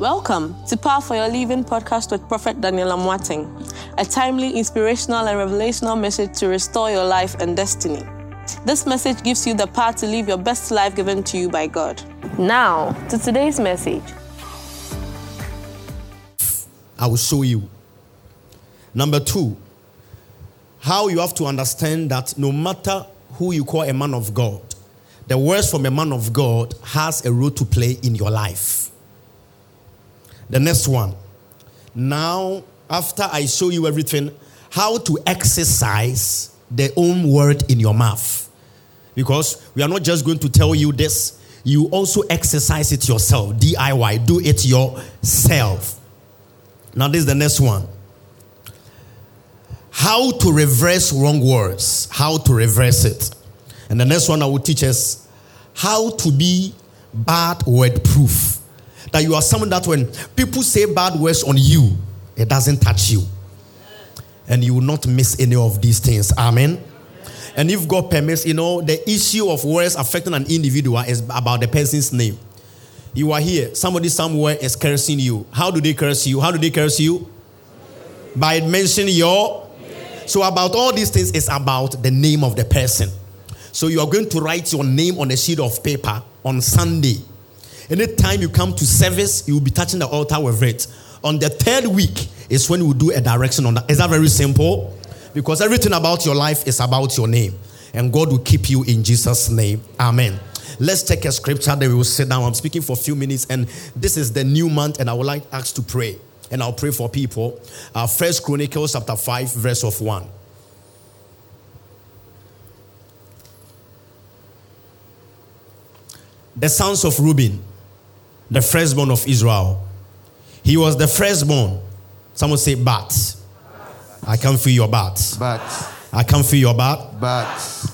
Welcome to Power for Your Living podcast with Prophet Daniel Amwating, a timely, inspirational, and revelational message to restore your life and destiny. This message gives you the power to live your best life given to you by God. Now, to today's message. I will show you. Number two, how you have to understand that no matter who you call a man of God, the words from a man of God has a role to play in your life. The next one. Now, after I show you everything, how to exercise the own word in your mouth. Because we are not just going to tell you this, you also exercise it yourself. DIY, do it yourself. Now, this is the next one. How to reverse wrong words. How to reverse it. And the next one I will teach us how to be bad word proof. That you are someone that when people say bad words on you, it doesn't touch you. And you will not miss any of these things. Amen. And if God permits, you know, the issue of words affecting an individual is about the person's name. You are here, somebody somewhere is cursing you. How do they curse you? How do they curse you? By mentioning your. So, about all these things, is about the name of the person. So you are going to write your name on a sheet of paper on Sunday. Anytime you come to service, you will be touching the altar with it. On the third week is when we do a direction on that. Is that very simple? Because everything about your life is about your name. And God will keep you in Jesus' name. Amen. Let's take a scripture, then we will sit down. I'm speaking for a few minutes, and this is the new month, and I would like us to pray. And I'll pray for people. Uh, First Chronicles chapter 5, verse of 1. the sons of Reuben, the firstborn of Israel. He was the firstborn. Someone say, but. I can feel your but. But. I can feel your but. But.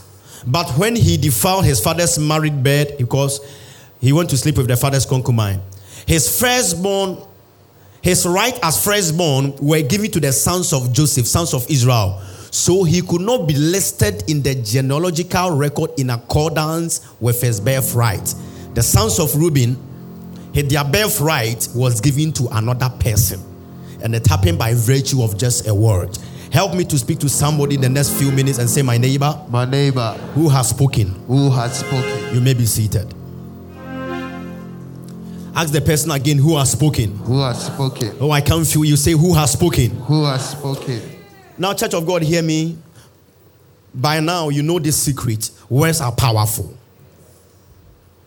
But when he defiled his father's married bed, because he went to sleep with the father's concubine, his firstborn, his right as firstborn were given to the sons of Joseph, sons of Israel. So he could not be listed in the genealogical record in accordance with his birthright. The sons of Reuben, their birthright was given to another person. And it happened by virtue of just a word. Help me to speak to somebody in the next few minutes and say, My neighbor. My neighbor. Who has spoken? Who has spoken? You may be seated. Ask the person again who has spoken. Who has spoken? Oh, I can't feel you. Say, Who has spoken? Who has spoken? Now, Church of God, hear me. By now, you know this secret. Words are powerful.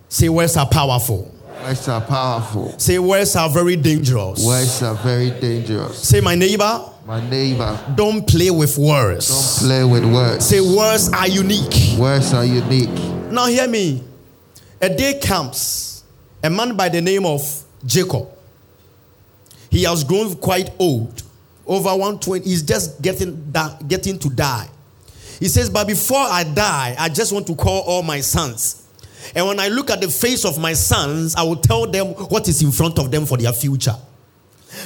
Say, words are powerful. Words are powerful. Say, words are very dangerous. Words are very dangerous. Say, my neighbor. My neighbor. Don't play with words. Don't play with words. Say, words are unique. Words are unique. Now, hear me. A day comes, a man by the name of Jacob. He has grown quite old, over 120. He's just getting, getting to die. He says, But before I die, I just want to call all my sons and when I look at the face of my sons, I will tell them what is in front of them for their future.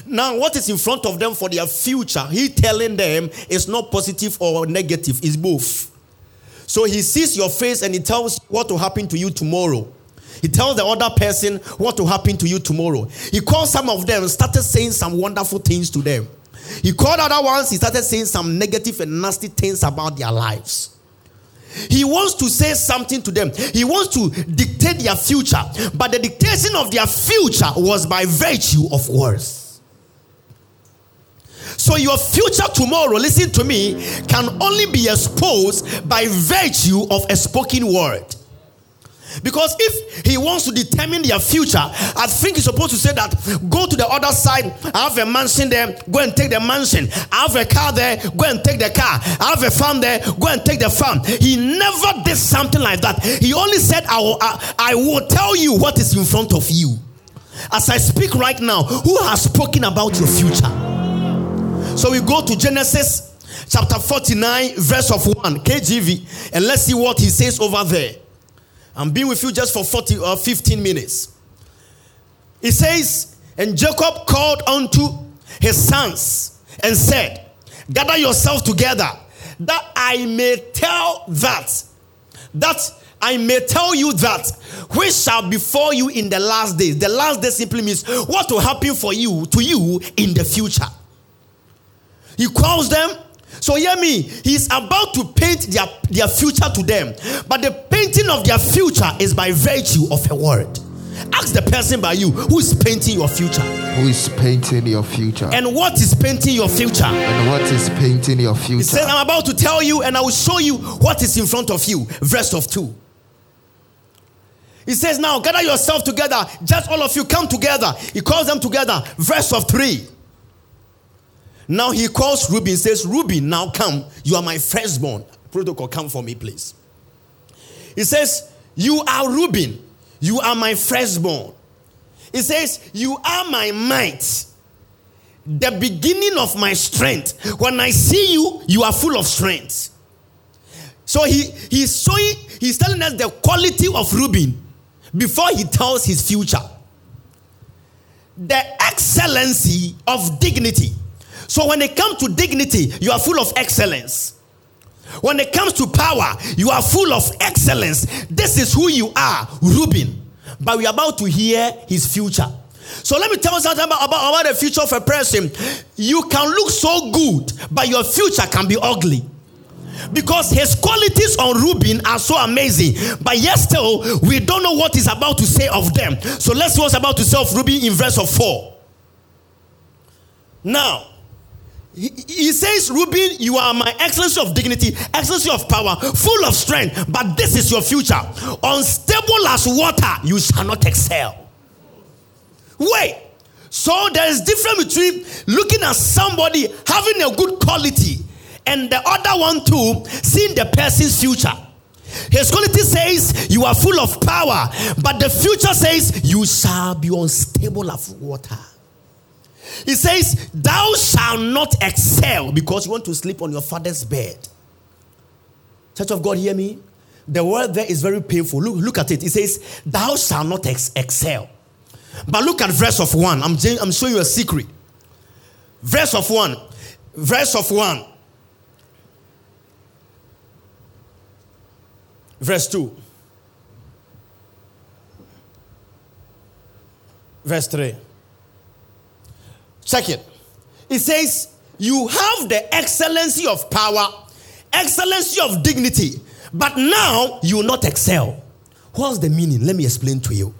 Now, what is in front of them for their future, he telling them is not positive or negative, it's both. So he sees your face and he tells what will happen to you tomorrow. He tells the other person what will happen to you tomorrow. He called some of them, started saying some wonderful things to them. He called other ones, he started saying some negative and nasty things about their lives. He wants to say something to them. He wants to dictate their future. But the dictation of their future was by virtue of words. So your future tomorrow, listen to me, can only be exposed by virtue of a spoken word. Because if he wants to determine their future, I think he's supposed to say that go to the other side. I have a mansion there, go and take the mansion. I have a car there, go and take the car. I have a farm there, go and take the farm. He never did something like that. He only said, I will, I, I will tell you what is in front of you. As I speak right now, who has spoken about your future? So we go to Genesis chapter 49, verse of 1, KJV, and let's see what he says over there. I'm being with you just for 40 or uh, 15 minutes. He says, And Jacob called unto his sons and said, Gather yourself together, that I may tell that, that I may tell you that which shall befall you in the last days. The last day simply means what will happen for you to you in the future. He calls them. So hear me, he's about to paint their, their future to them. But the painting of their future is by virtue of a word. Ask the person by you who is painting your future. Who is painting your future? And what is painting your future? And what is painting your future? He says, I'm about to tell you, and I will show you what is in front of you. Verse of 2. He says, Now gather yourself together. Just all of you come together. He calls them together. Verse of 3. Now he calls Reuben, says, Reuben, now come. You are my firstborn. Protocol, come for me, please. He says, You are Reuben. You are my firstborn. He says, You are my might the beginning of my strength. When I see you, you are full of strength. So he, he's showing, he's telling us the quality of Reuben before he tells his future. The excellency of dignity. So when it comes to dignity, you are full of excellence. When it comes to power, you are full of excellence. This is who you are, Reuben. But we're about to hear his future. So let me tell you something about, about, about the future of a person. You can look so good, but your future can be ugly. Because his qualities on Reuben are so amazing, but yet still we don't know what he's about to say of them. So let's see what's about to say of Reuben in verse of 4. Now, he, says, Reuben, you are my excellency of dignity, excellency of power, full of strength, but this is your future. Unstable as water, you shall not excel. Wait. So there is difference between looking at somebody having a good quality and the other one too seeing the person's future. His quality says you are full of power, but the future says you shall be unstable as water. He says, Thou shalt not excel because you want to sleep on your father's bed. Church of God, hear me? The word there is very painful. Look, look at it. It says, Thou shalt not ex- excel. But look at verse of 1. I'm, I'm showing you a secret. Verse of 1. Verse of 1. Verse 2. Verse 3. Check it. It says, You have the excellency of power, excellency of dignity, but now you will not excel. What's the meaning? Let me explain to you.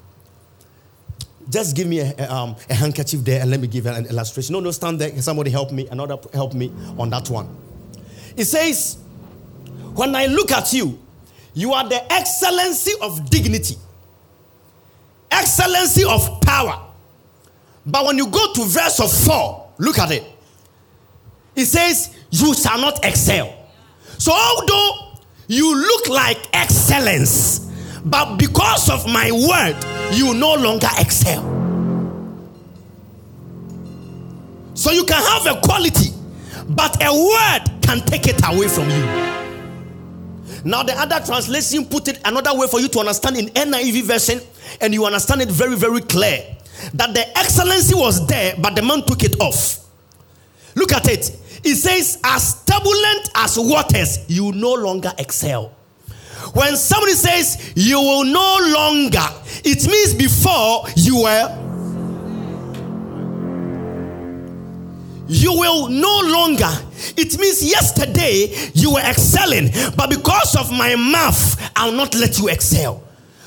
Just give me a, a, um, a handkerchief there and let me give an illustration. No, no, stand there. Somebody help me? Another help me on that one. It says, When I look at you, you are the excellency of dignity, excellency of power. But when you go to verse of 4, look at it. It says, You shall not excel. So, although you look like excellence, but because of my word, you no longer excel. So, you can have a quality, but a word can take it away from you. Now, the other translation put it another way for you to understand in NIV version, and you understand it very, very clear that the excellency was there, but the man took it off. Look at it. It says, as turbulent as waters, you no longer excel. When somebody says you will no longer, it means before you were. You will no longer. It means yesterday you were excelling, but because of my mouth, I'll not let you excel.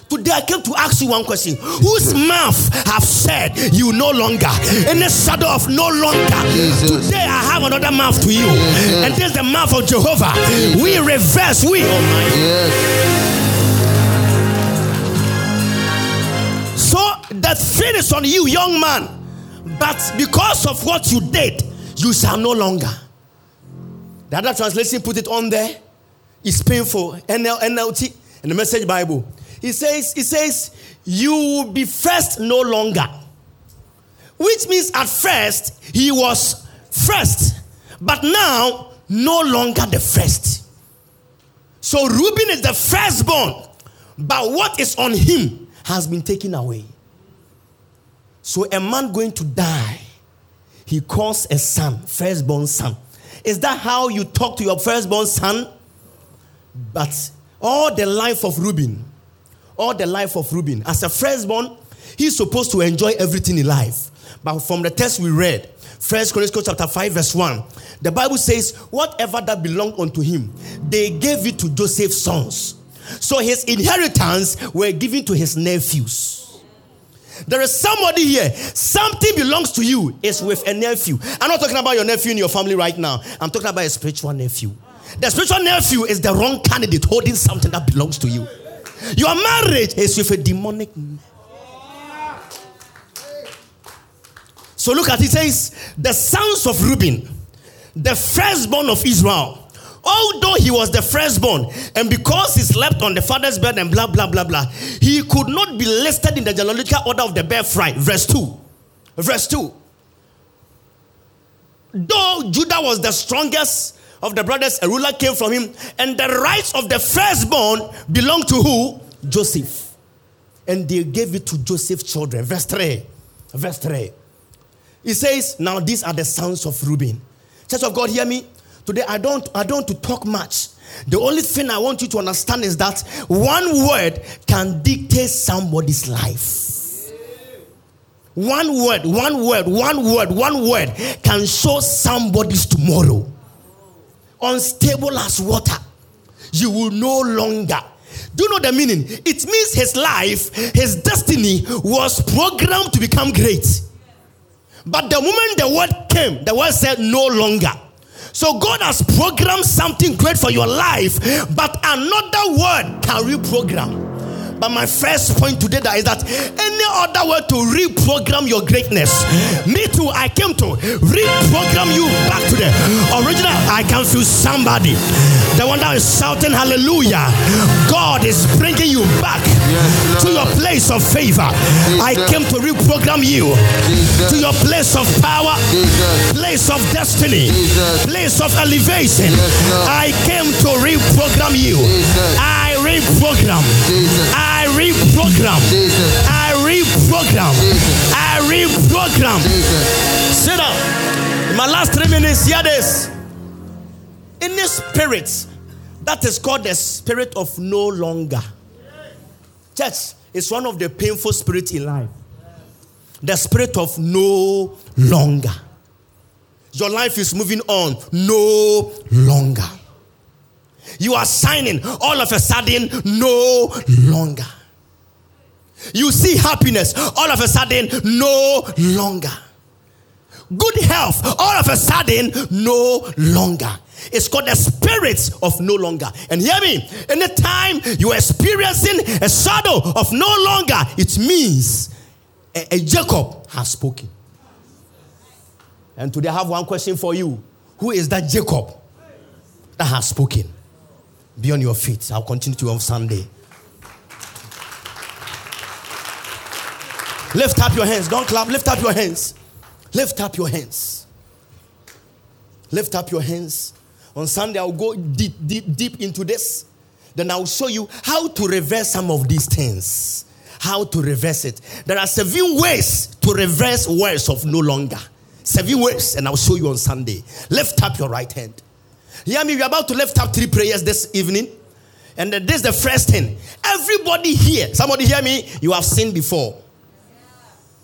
Today I came to ask you one question. Whose mouth have said you no longer? In the shadow of no longer. Jesus. Today I have another mouth to you. And this is the mouth of Jehovah. We reverse, we. Oh yes. So the thing is on you, young man. But because of what you did, you shall no longer. The other translation put it on there. It's painful. NL, NLT and the Message Bible. It says, He says, you will be first no longer. Which means at first he was first, but now no longer the first. So Reuben is the firstborn, but what is on him has been taken away. So a man going to die, he calls a son, firstborn son. Is that how you talk to your firstborn son? But all the life of Reuben, all the life of Reuben, as a firstborn, he's supposed to enjoy everything in life. But from the text we read, First Chronicles chapter 5, verse 1, the Bible says, Whatever that belonged unto him, they gave it to Joseph's sons. So his inheritance were given to his nephews. There is somebody here, something belongs to you, is with a nephew. I'm not talking about your nephew in your family right now, I'm talking about a spiritual nephew. The spiritual nephew is the wrong candidate holding something that belongs to you. Your marriage is with a demonic man. So look at it, says, the sons of Reuben, the firstborn of Israel, although he was the firstborn, and because he slept on the father's bed and blah blah blah blah, he could not be listed in the genealogical order of the birthright. Verse 2. Verse 2. Though Judah was the strongest of the brothers, a ruler came from him, and the rights of the firstborn belonged to who? Joseph. And they gave it to Joseph's children. Verse 3. Verse 3. He says, Now these are the sons of Reuben. Church of God, hear me. Today I don't I don't to talk much. The only thing I want you to understand is that one word can dictate somebody's life. One word, one word, one word, one word can show somebody's tomorrow. Unstable as water, you will no longer. Do you know the meaning? It means his life, his destiny was programmed to become great. But the moment the word came, the word said no longer. So God has programmed something great for your life, but another word can reprogram. But my first point today that is that any other way to reprogram your greatness, me too, I came to reprogram you back to the original. I can feel somebody, the one that is shouting hallelujah. God is bringing you back yes, to your place of favor. Jesus. I came to reprogram you Jesus. to your place of power, Jesus. place of destiny, place of elevation. Yes, I came to reprogram you. I reprogram. I reprogram. I reprogram. I reprogram. Sit down. In my last three minutes, hear this. Any spirit that is called the spirit of no longer. Church is one of the painful spirits in life. The spirit of no longer. Your life is moving on no longer. You are signing all of a sudden no longer. You see happiness all of a sudden no longer. Good health all of a sudden no longer. It's called the spirit of no longer. And hear me, anytime you are experiencing a shadow of no longer, it means a, a Jacob has spoken. And today I have one question for you. Who is that Jacob that has spoken? Be on your feet. I'll continue to on Sunday. Lift up your hands. Don't clap. Lift up your hands. Lift up your hands. Lift up your hands. On Sunday, I'll go deep, deep, deep into this. Then I'll show you how to reverse some of these things. How to reverse it. There are seven ways to reverse words of no longer. Seven ways, and I'll show you on Sunday. Lift up your right hand. Hear me, we're about to lift up three prayers this evening. And this is the first thing. Everybody here, somebody hear me, you have sinned before.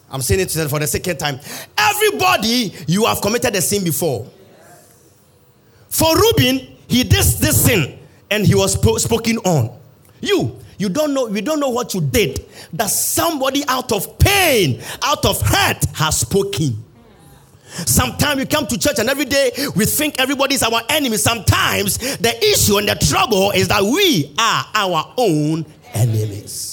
I'm saying it for the second time. Everybody, you have committed a sin before. For Reuben, he did this sin and he was spoken on. You, you don't know, we don't know what you did. That somebody out of pain, out of hurt, has spoken. Sometimes we come to church and every day we think everybody is our enemy. Sometimes the issue and the trouble is that we are our own enemies.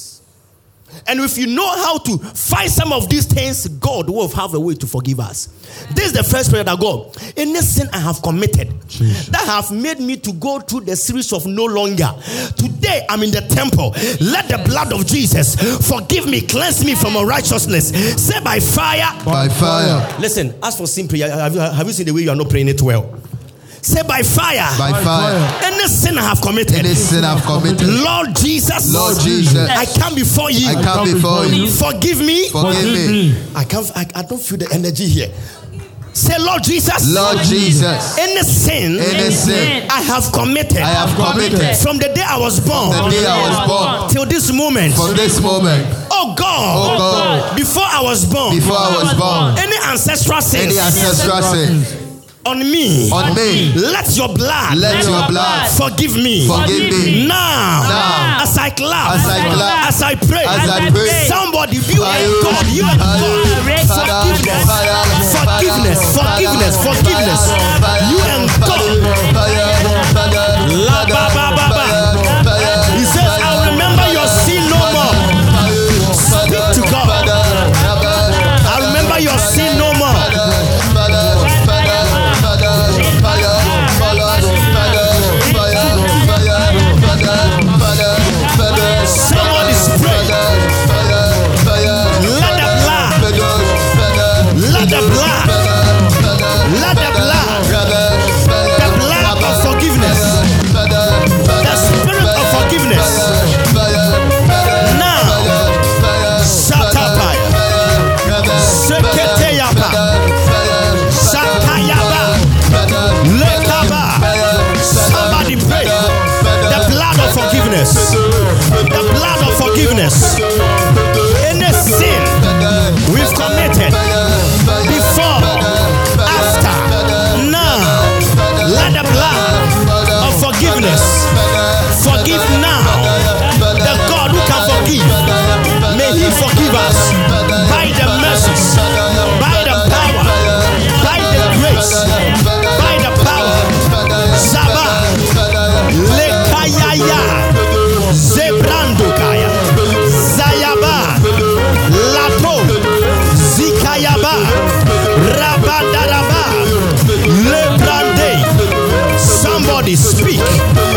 And if you know how to fight some of these things, God will have a way to forgive us. This is the first prayer that God, any sin I have committed Jesus. that have made me to go through the series of no longer. Today I'm in the temple. Let the blood of Jesus forgive me, cleanse me from unrighteousness. Say by fire. By fire. Listen, as for sin prayer, have you, have you seen the way you are not praying it well? Say by fire. By fire. Any sin I have committed. Any sin I have committed. Lord Jesus. Lord Jesus. I come before you. I come before you. Forgive me. Forgive me. I can't. I, I don't feel the energy here. Say, Lord Jesus, Lord Jesus, any sin any sin I have committed I have committed from the day I was born the day I was born till this moment, from this moment, oh God, oh God, before I was born, before I was born, any ancestral sins any ancestral sin on me, on me, let your blood let your blood forgive me. forgive me. Now, Now, as I clap, as I clap, as I pray, as I pray, somebody, you and God, you and God, forgiveness, forgiveness, forgiveness, forgiveness, you and God. Speak,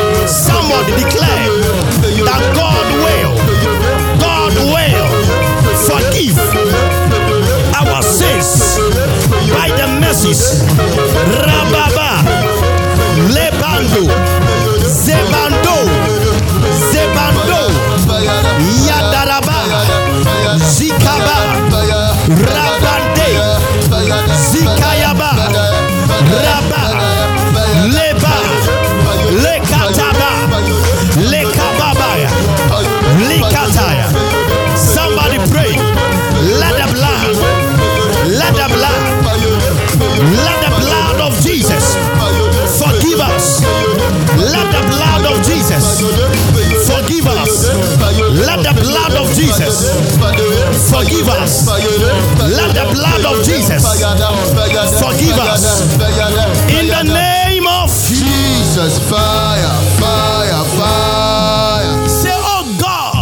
Jesus forgive us. Let the blood of Jesus forgive us. In the name of Jesus, fire, fire, fire. say, Oh God,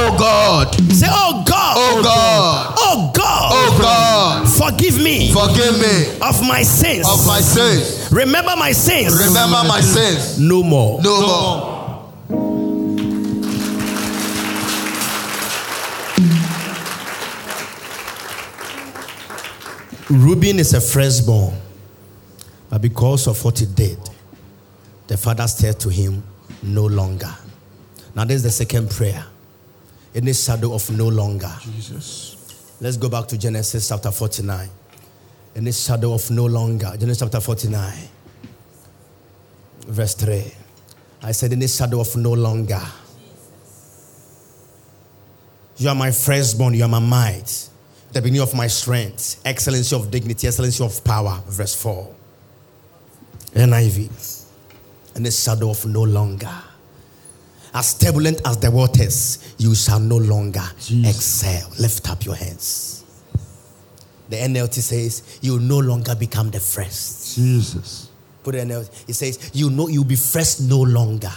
Oh God, say, Oh God, oh God, oh God, oh God, forgive me forgive me of my sins. of my sins. Remember my sins. Remember my sins. No more. No more. Reuben is a firstborn, but because of what he did, the father said to him, No longer. Now, this is the second prayer. In Any shadow of no longer. Jesus. Let's go back to Genesis chapter 49. In Any shadow of no longer. Genesis chapter 49, verse 3. I said, "In Any shadow of no longer. You are my firstborn, you are my might, the beginning of my strength, excellency of dignity, excellency of power. Verse 4. NIV. And the shadow of no longer. As turbulent as the waters, you shall no longer excel. Lift up your hands. The NLT says, You will no longer become the first. Jesus. Put it in NLT. It says, You know you'll be first no longer.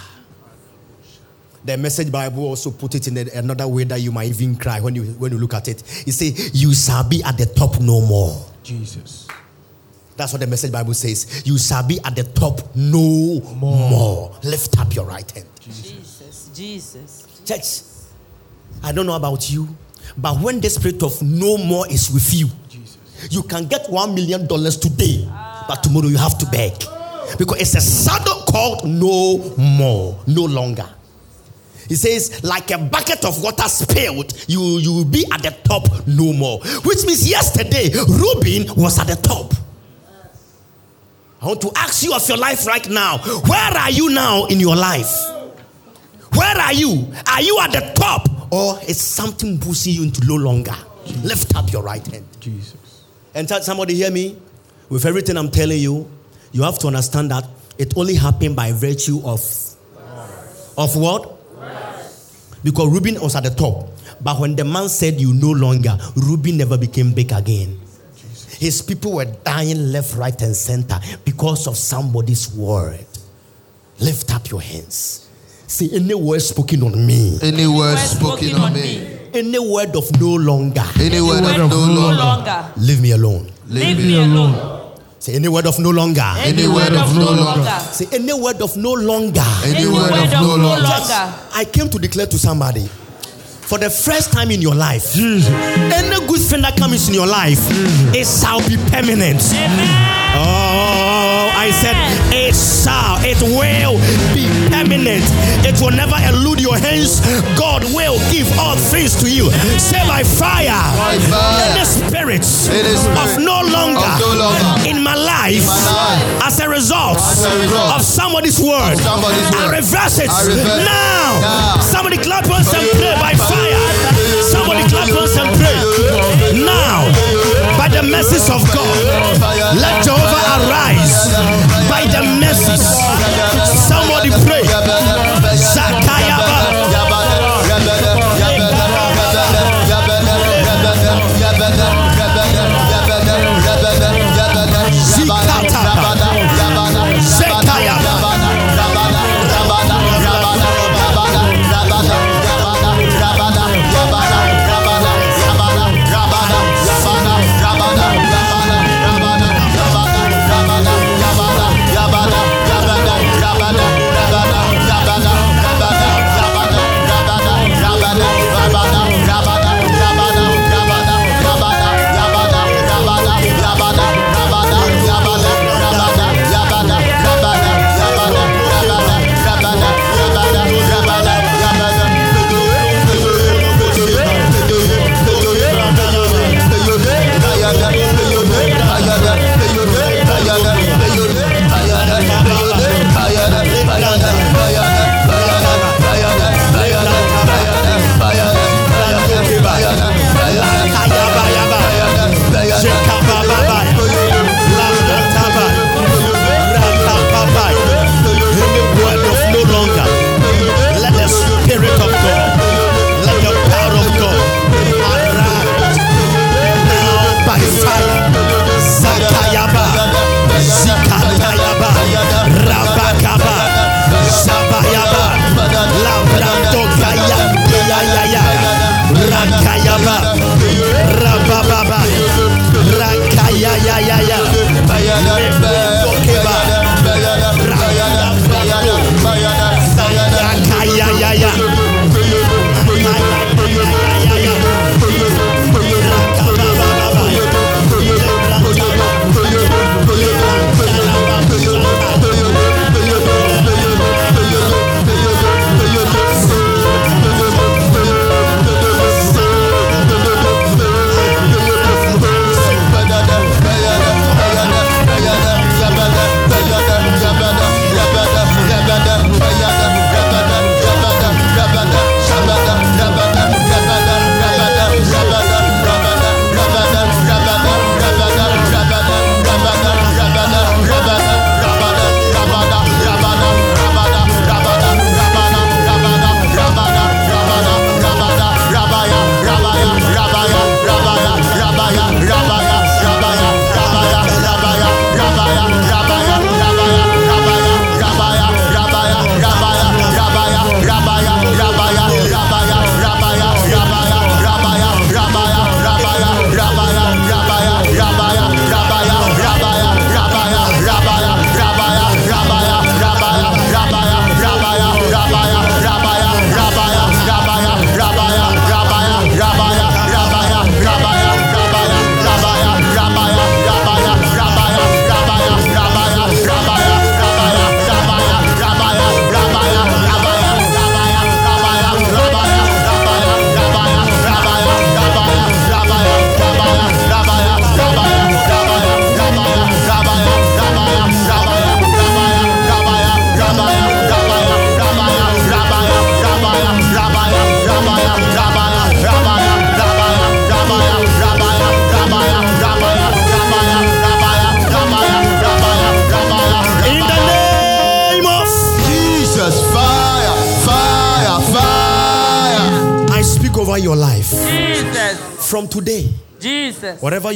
The message Bible also put it in a- another way that you might even cry when you when you look at it. It says, You shall be at the top no more. Jesus. That's what the message Bible says. You shall be at the top no more. Lift up your right hand. Jesus, Jesus. Church, I don't know about you, but when the spirit of no more is with you, Jesus. you can get one million dollars today, but tomorrow you have to beg. Because it's a shadow called no more, no longer. He says, like a bucket of water spilled, you, you will be at the top no more. Which means yesterday, Reuben was at the top. I want to ask you of your life right now. Where are you now in your life? Where are you? Are you at the top or is something pushing you into no longer? Lift up your right hand. Jesus. And tell somebody hear me. With everything I'm telling you, you have to understand that it only happened by virtue of of what? Because Reuben was at the top. But when the man said you no longer, Reuben never became big again. His people were dying left, right, and center because of somebody's word. Lift up your hands. Say any word spoken on me, Any word Word spoken on me, any word of no longer, any word Word of no no longer, longer. leave me alone. Leave me alone. Say any word of no longer. Any word of no longer. Say any word of no longer. any Any word word of of no no longer. longer. I came to declare to somebody for the first time in your life, Jesus. any good thing that comes in your life, it shall be permanent. Oh, I said it shall, it will be permanent. It will never elude your hands. God will give all things to you. Say by fire, By fire. any spirits Any spirit of no longer, of no longer in my life, my life as a result, as a result of somebody's word, somebody's I reverse it I reverse now. Now. Somebody clap once and pray by fire. Somebody clap once and pray now. By the mercies of God, let Jehovah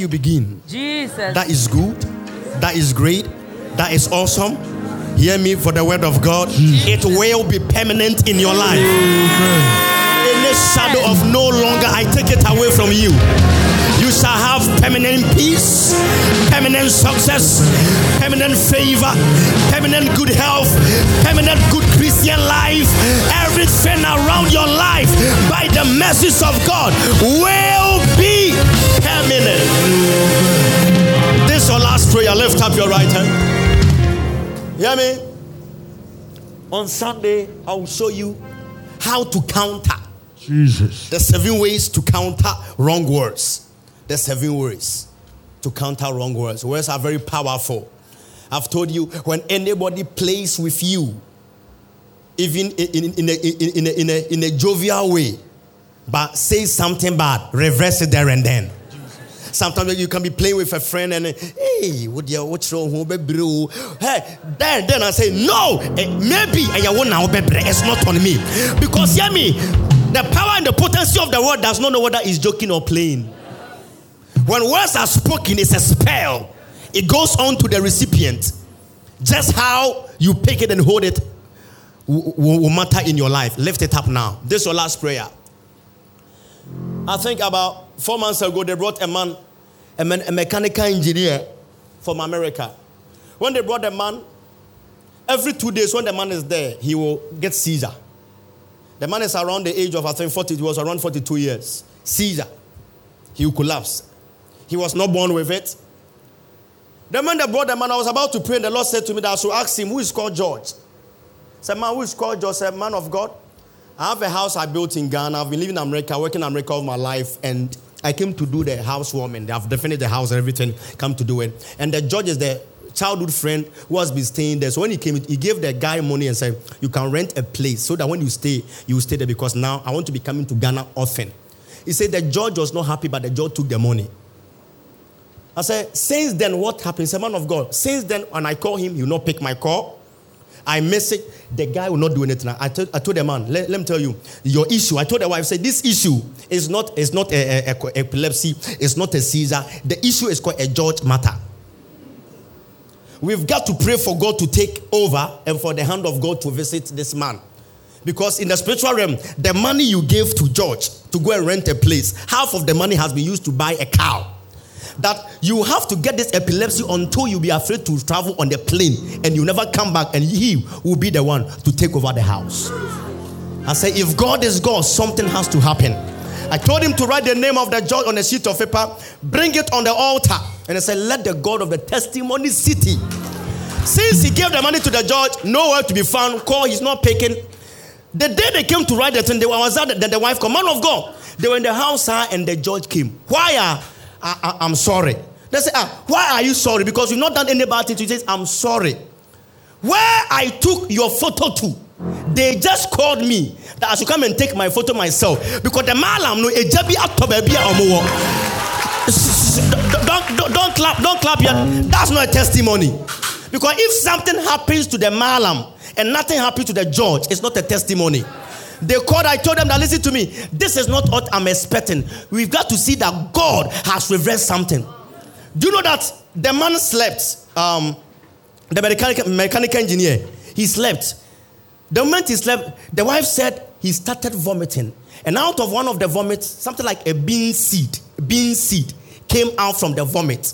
you begin, Jesus. that is good, that is great, that is awesome. Hear me for the word of God. It will be permanent in your life. Any shadow of no longer, I take it away from you. You shall have permanent peace, permanent success, permanent favor, permanent good health, permanent good Christian life. Everything around your life, by the mercies of God, will permanent. This is your last prayer. Lift up your right hand. Hear me? On Sunday, I will show you how to counter Jesus. the seven ways to counter wrong words. The seven ways to counter wrong words. Words are very powerful. I've told you when anybody plays with you, even in, in, in, a, in, a, in, a, in a jovial way, but say something bad, reverse it there and then. Sometimes you can be playing with a friend and hey, what you what's wrong? Hey, then then I say no, eh, maybe and you want now It's not on me because hear me, the power and the potency of the word does not know whether it's joking or playing. When words are spoken, it's a spell. It goes on to the recipient. Just how you pick it and hold it will matter in your life. Lift it up now. This is your last prayer. I think about four months ago, they brought a man, a, man, a mechanical engineer from America. When they brought the man, every two days, when the man is there, he will get seizure. The man is around the age of, I think, 40, he was around 42 years. Seizure. He will collapse. He was not born with it. The man that brought the man, I was about to pray, and the Lord said to me that I should ask him, Who is called George? Said, Man, who is called George? Said, Man of God. I have a house I built in Ghana. I've been living in America, working in America all my life, and I came to do the housewarming. I've definitely the house and everything, come to do it. And the judge is the childhood friend who has been staying there. So when he came, he gave the guy money and said, You can rent a place so that when you stay, you stay there because now I want to be coming to Ghana often. He said the judge was not happy, but the judge took the money. I said, Since then, what happened? He said, Man of God, since then, when I call him, he not pick my call. I message, the guy will not do anything. I told, I told the man, let, let me tell you, your issue. I told the wife, I said, this issue is not, is not a, a- a- epilepsy, it's not a seizure. The issue is called a George matter. We've got to pray for God to take over and for the hand of God to visit this man. Because in the spiritual realm, the money you gave to George to go and rent a place, half of the money has been used to buy a cow. That you have to get this epilepsy until you be afraid to travel on the plane and you never come back, and he will be the one to take over the house. I say, if God is God, something has to happen. I told him to write the name of the judge on a sheet of paper, bring it on the altar, and I said, let the God of the testimony city. Since he gave the money to the judge, nowhere to be found, call, he's not picking. The day they came to write the thing, they were was that then the wife, command of God. They were in the house, and the judge came. Why are I, I'm sorry? They say, ah, why are you sorry? Because you've not done any bad thing. He says, I'm sorry. Where I took your photo to, they just called me that I should come and take my photo myself because the malam no ejabi atoba bi omo don't, don't, don't clap, don't clap yet. That's not a testimony. Because if something happens to the malam and nothing happens to the judge, it's not a testimony. They called, I told them that listen to me, this is not what I'm expecting. We've got to see that God has reversed something. Do you know that the man slept? Um, the mechanical, engineer, he slept. The moment he slept, the wife said he started vomiting. And out of one of the vomits, something like a bean seed, bean seed came out from the vomit.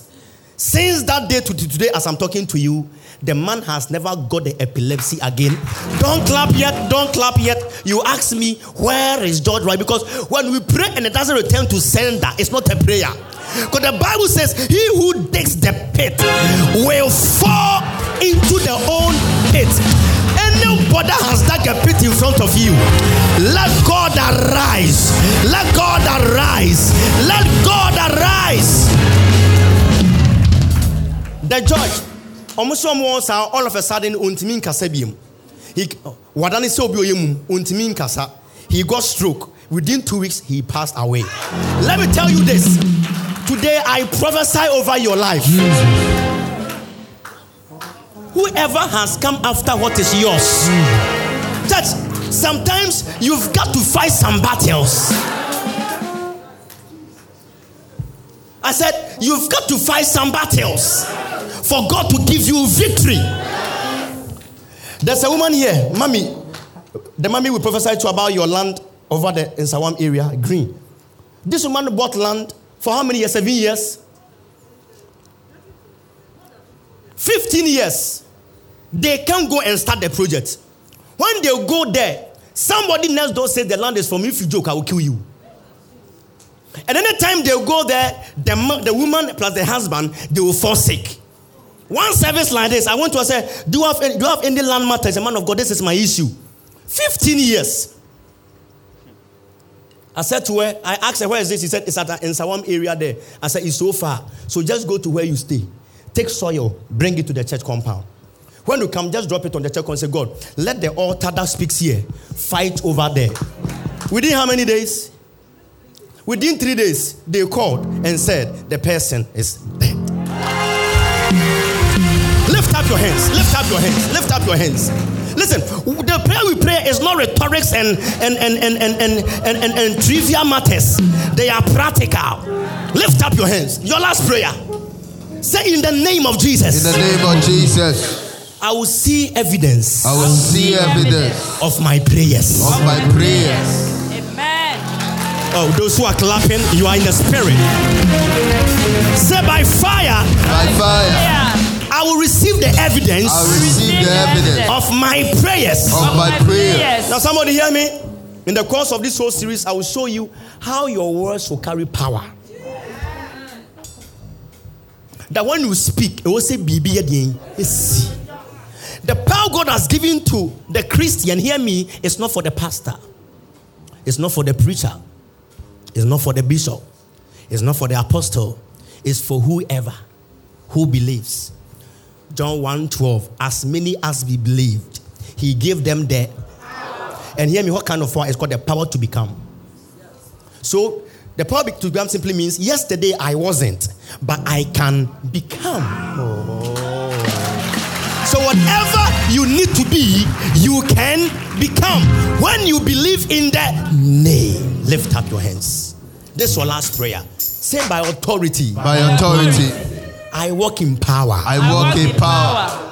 Since that day to today, as I'm talking to you, the man has never got the epilepsy again. Don't clap yet, don't clap yet. You ask me, where is George right? Because when we pray and it doesn't return to sender, it's not a prayer. Because the Bible says, He who digs the pit will fall into the own pit. Anybody has dug a pit in front of you. Let God arise. Let God arise. Let God arise. The judge, almost almost all of a sudden, untimi nkasa biom. He wadane sɛ obi mu nkasa. He got stroke. Within two weeks, he passed away. Let me tell you this. Today, I prophesy over your life. Whoever has come after what is yours, church, sometimes you've got to fight some battles. I said, You've got to fight some battles for God to give you victory. There's a woman here, mommy. The mommy will prophesy to about your land over there in Sawam area, green. This woman bought land for how many years? Seven years? 15 years. They can't go and start the project. When they go there, somebody next door says the land is for me. If you joke, I will kill you. And anytime they go there, the, the woman plus the husband, they will fall sick. One service like this, I went to say, eh, Do you have do you have any land matters? A man of God, this is my issue. 15 years. I said to her, I asked her, Where is this? He said, It's at a, in Sawam area there. I said, It's so far. So just go to where you stay. Take soil, bring it to the church compound. When you come, just drop it on the church and say, God, let the altar that speaks here fight over there. Within how many days? Within three days, they called and said, The person is dead. Lift up your hands. Lift up your hands. Lift up your hands. Listen, the prayer we pray is not rhetorics and and and and and and, and, and, and trivial matters. They are practical. Lift up your hands. Your last prayer. Say in the name of Jesus. In the name of Jesus, I will see evidence I will see evidence of my prayers. of my prayers. Amen. Oh, those who are clapping, you are in the spirit. Say by fire, By fire, I will receive the evidence I will receive the evidence of my prayers. of my prayers. Now, somebody hear me? In the course of this whole series, I will show you how your words will carry power. That when you speak, it will say, "Bibi again." The power God has given to the Christian, hear me, it's not for the pastor, it's not for the preacher, it's not for the bishop, it's not for the apostle, it's for whoever who believes. John 1 12, as many as we believed, he gave them the and hear me, what kind of power? It's called the power to become. So the power to become simply means yesterday I wasn't, but I can become. So whatever you need to be, you can become. When you believe in the name, lift up your hands. This is your last prayer. Say by authority, By authority, I walk in power. I walk in power.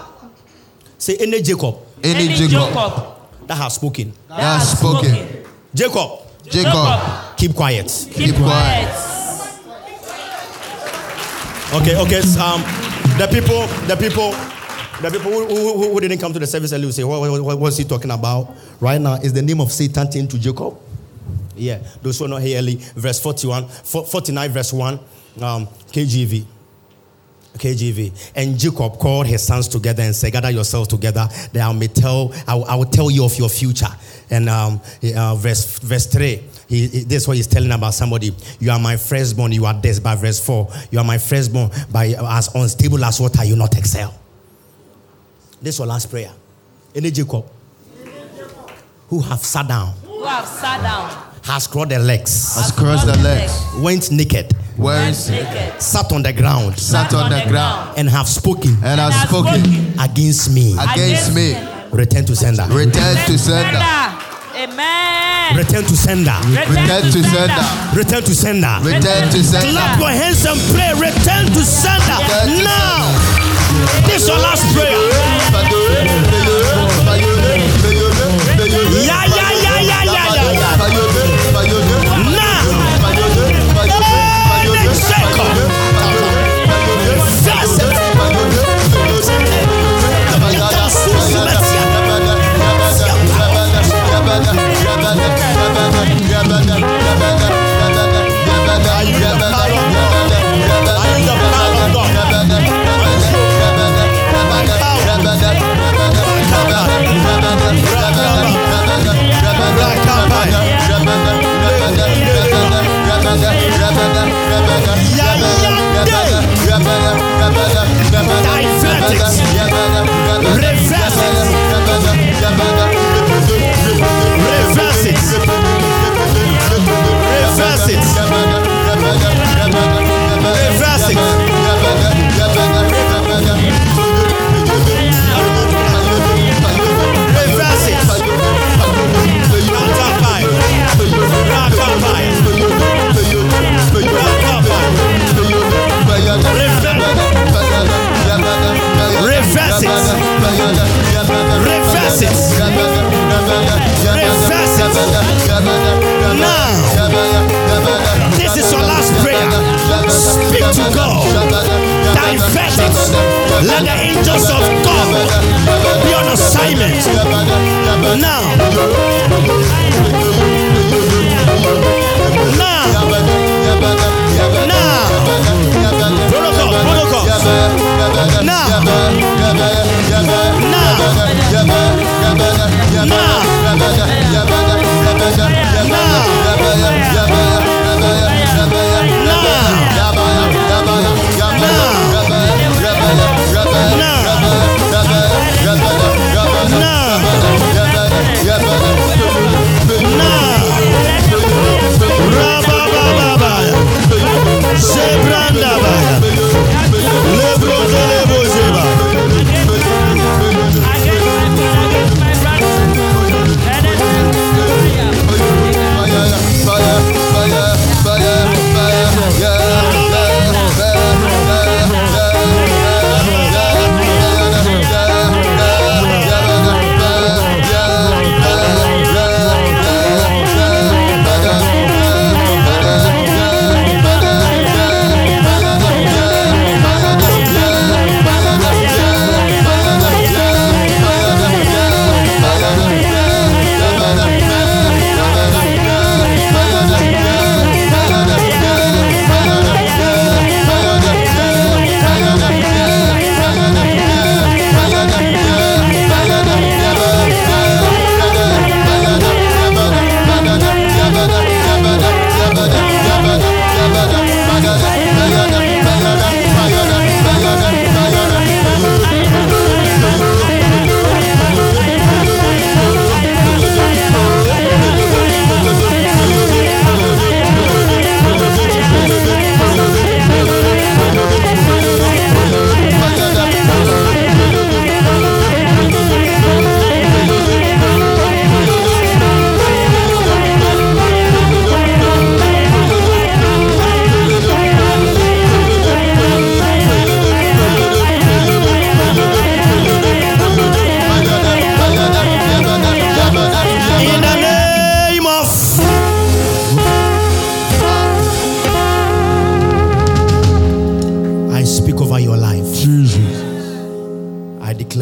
Say any Jacob Any Any Jacob Jacob that has spoken. that that has spoken, Jacob, Jacob, keep quiet. keep quiet. Okay, okay. s- Um, the people, the people, the people who, who, who didn't come to the service earlier will say, what, what, what was he talking about? Right now is the name of Satan changed to Jacob. Yeah, those who are not here early, verse 41, 49, verse 1, um, KJV. KJV. And Jacob called his sons together and said, Gather yourselves together, that I may tell, I will, I will tell you of your future. And um, uh, verse, verse 3, he, he- this is what he's telling about somebody. You are my firstborn, you are this. By verse 4, you are my firstborn, by as unstable as water, you not excel. This is your last prayer. Any Jacob who have sat down, who have sat down, has crossed their legs, Has crossed their legs, went naked, wearing naked, sat on the ground, sat on the ground, and have spoken and has has spoken spoken against me. against me. Return to sender. Return to sender. Amen. Return to sender. Return to sender. Return to sender. Return to sender. Clap your hands and pray. Return to sender. Now. This is your last prayer. day. Divertics.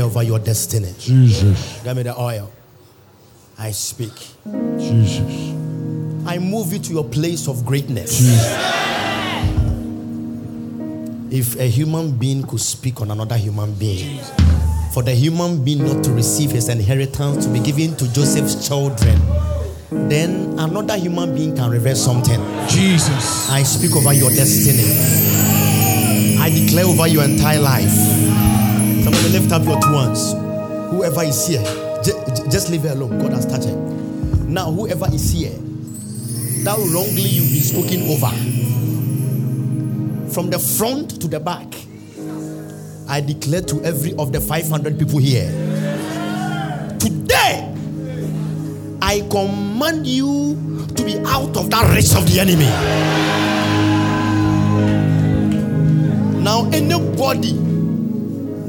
Over your destiny. Jesus. Give me the oil. I speak. Jesus. I move you to your place of greatness. If a human being could speak on another human being, for the human being not to receive his inheritance to be given to Joseph's children, then another human being can reverse something. Jesus. I speak over your destiny. I declare over your entire life. Somebody lift up your two hands. Whoever is here, ju- ju- just leave it alone. God has touched it. Now, whoever is here, that wrongly you've been spoken over, from the front to the back, I declare to every of the 500 people here, today, I command you to be out of that reach of the enemy. Now, anybody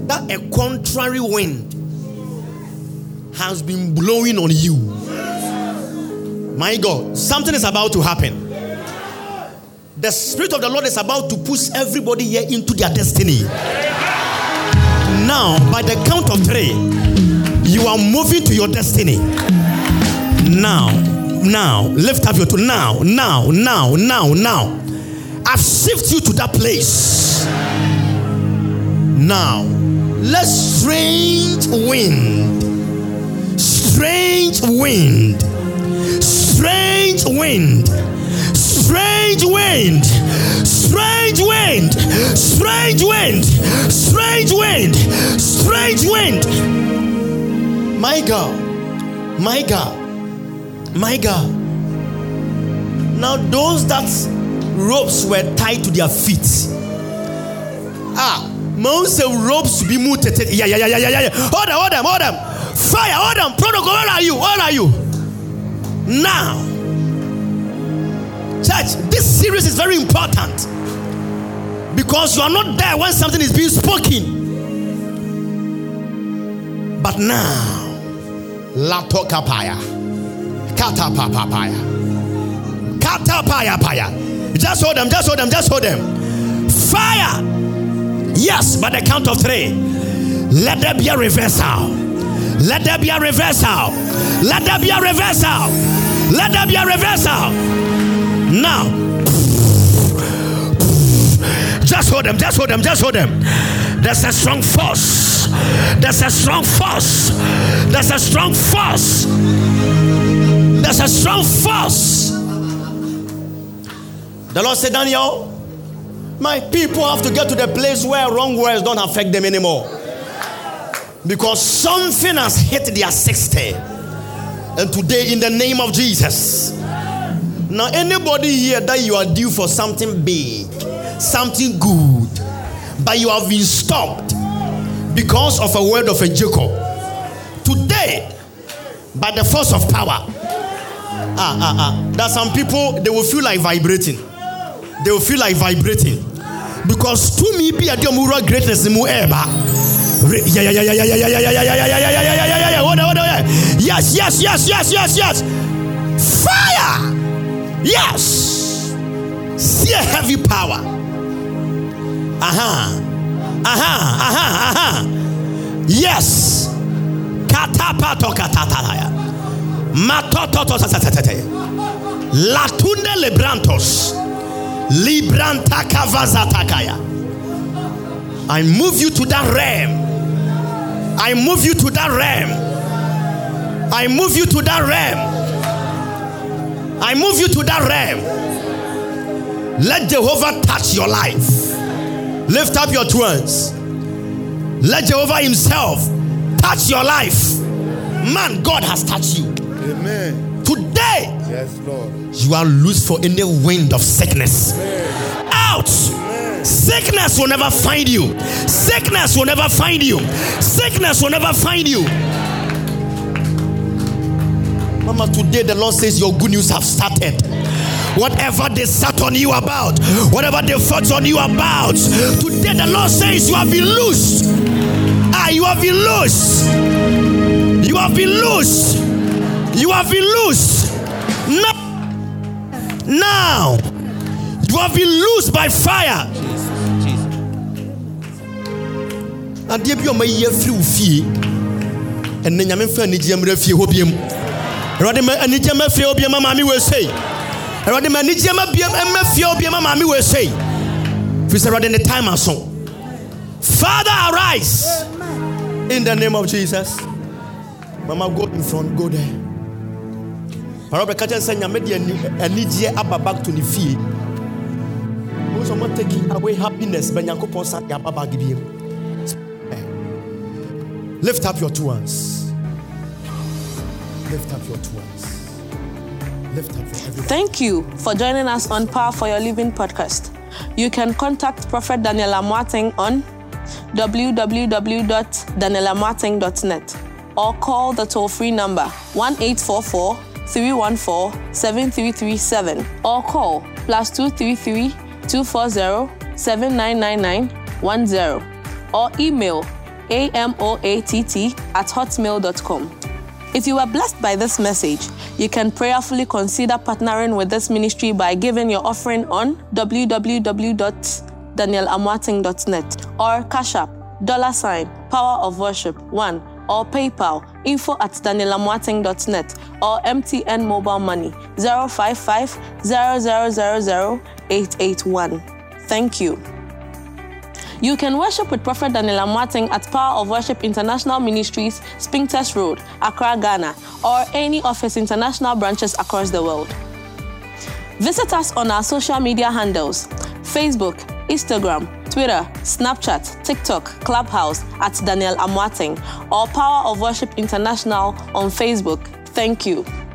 that a contrary wind has been blowing on you, my God, something is about to happen. The Spirit of the Lord is about to push everybody here into their destiny. Now, by the count of three, you are moving to your destiny. Now, now, lift up your two. Now, now, now, now, now. I've shifted you to that place. Now, let strange wind, strange wind, strange wind, strange wind, strange wind, strange wind, strange wind, strange wind. My God, my God, my God. Now, those that ropes were tied to their feet. Ah, most ropes be muted. Yeah, yeah, yeah, yeah, yeah. Hold them, hold them, hold them. Fire, hold them. Protocol, where are you? Where are you? Now, church, this series is very important because you are not there when something is being spoken. But now, Latokapaya, Katapapapaya, Katapaya Paya. Just hold them, just hold them, just hold them. Fire. Yes, by the count of three. Let there be a reversal. Let there be a reversal. Let there be a reversal. Let there be a reversal. Now, just hold them, just hold them, just hold them. There's a strong force. There's a strong force. There's a strong force. There's a strong force. The Lord said, Daniel, my people have to get to the place where wrong words don't affect them anymore. Because something has hit their 60. And today, in the name of Jesus. Now, anybody here that you are due for something big, something good, but you have been stopped because of a word of a Jacob. Today, by the force of power, ah, ah, ah, are some people they will feel like vibrating they will feel like vibrating because to me be a wura greatness mu ɛɛba yes yes yes yes yes yes fire yes see a heavy power aha aha aha aha yes katapato katataya matototo sasatataya latunde lebrantos. I move you to that realm. I move you to that realm. I move you to that realm. I move you to that realm. Let Jehovah touch your life. Lift up your two hands. Let Jehovah Himself touch your life. Man, God has touched you. Amen. Today, Yes, Lord. you are loose for any wind of sickness. Out! Sickness will never find you. Sickness will never find you. Sickness will never find you. Mama, today the Lord says your good news have started. Whatever they sat on you about, whatever they fought on you about, today the Lord says you have been loose. Ah, you have been loose. You have been loose. You have been loose. Now, now you have been loose by fire. adeɛ bi a ɔmayi afiri wo fie ɛnɛ nyame mfa anigyeɛ mmrɛ fie hɔ biam awurade ma anigyeɛ ma fie hɔ biam ma maame wɔ sei awurade ma anigyeɛ ma biam ma fie hɔ biam ma maame wɔ sei firi sɛ awurade ne time aso father arise. In the name of jesus. Mama go in front go there nyame de aba back to ne fie away happiness sa Lift up your two hands. Lift up your two hands. Thank you for joining us on Power for Your Living podcast. You can contact Prophet Daniel Amoateng on www.danielamoating.net or call the toll free number 1 844 314 7337 or call plus 233 240 7999 or email amoatt at hotmail.com. If you were blessed by this message, you can prayerfully consider partnering with this ministry by giving your offering on www.danielamoating.net or Cash App, dollar sign, power of worship, one, or PayPal, info at danielamoating.net or MTN mobile money, 055 0000 881. Thank you. You can worship with Prophet Daniel Amoateng at Power of Worship International Ministries, Spintex Road, Accra, Ghana, or any of his international branches across the world. Visit us on our social media handles Facebook, Instagram, Twitter, Snapchat, TikTok, Clubhouse at Daniel Amoateng, or Power of Worship International on Facebook. Thank you.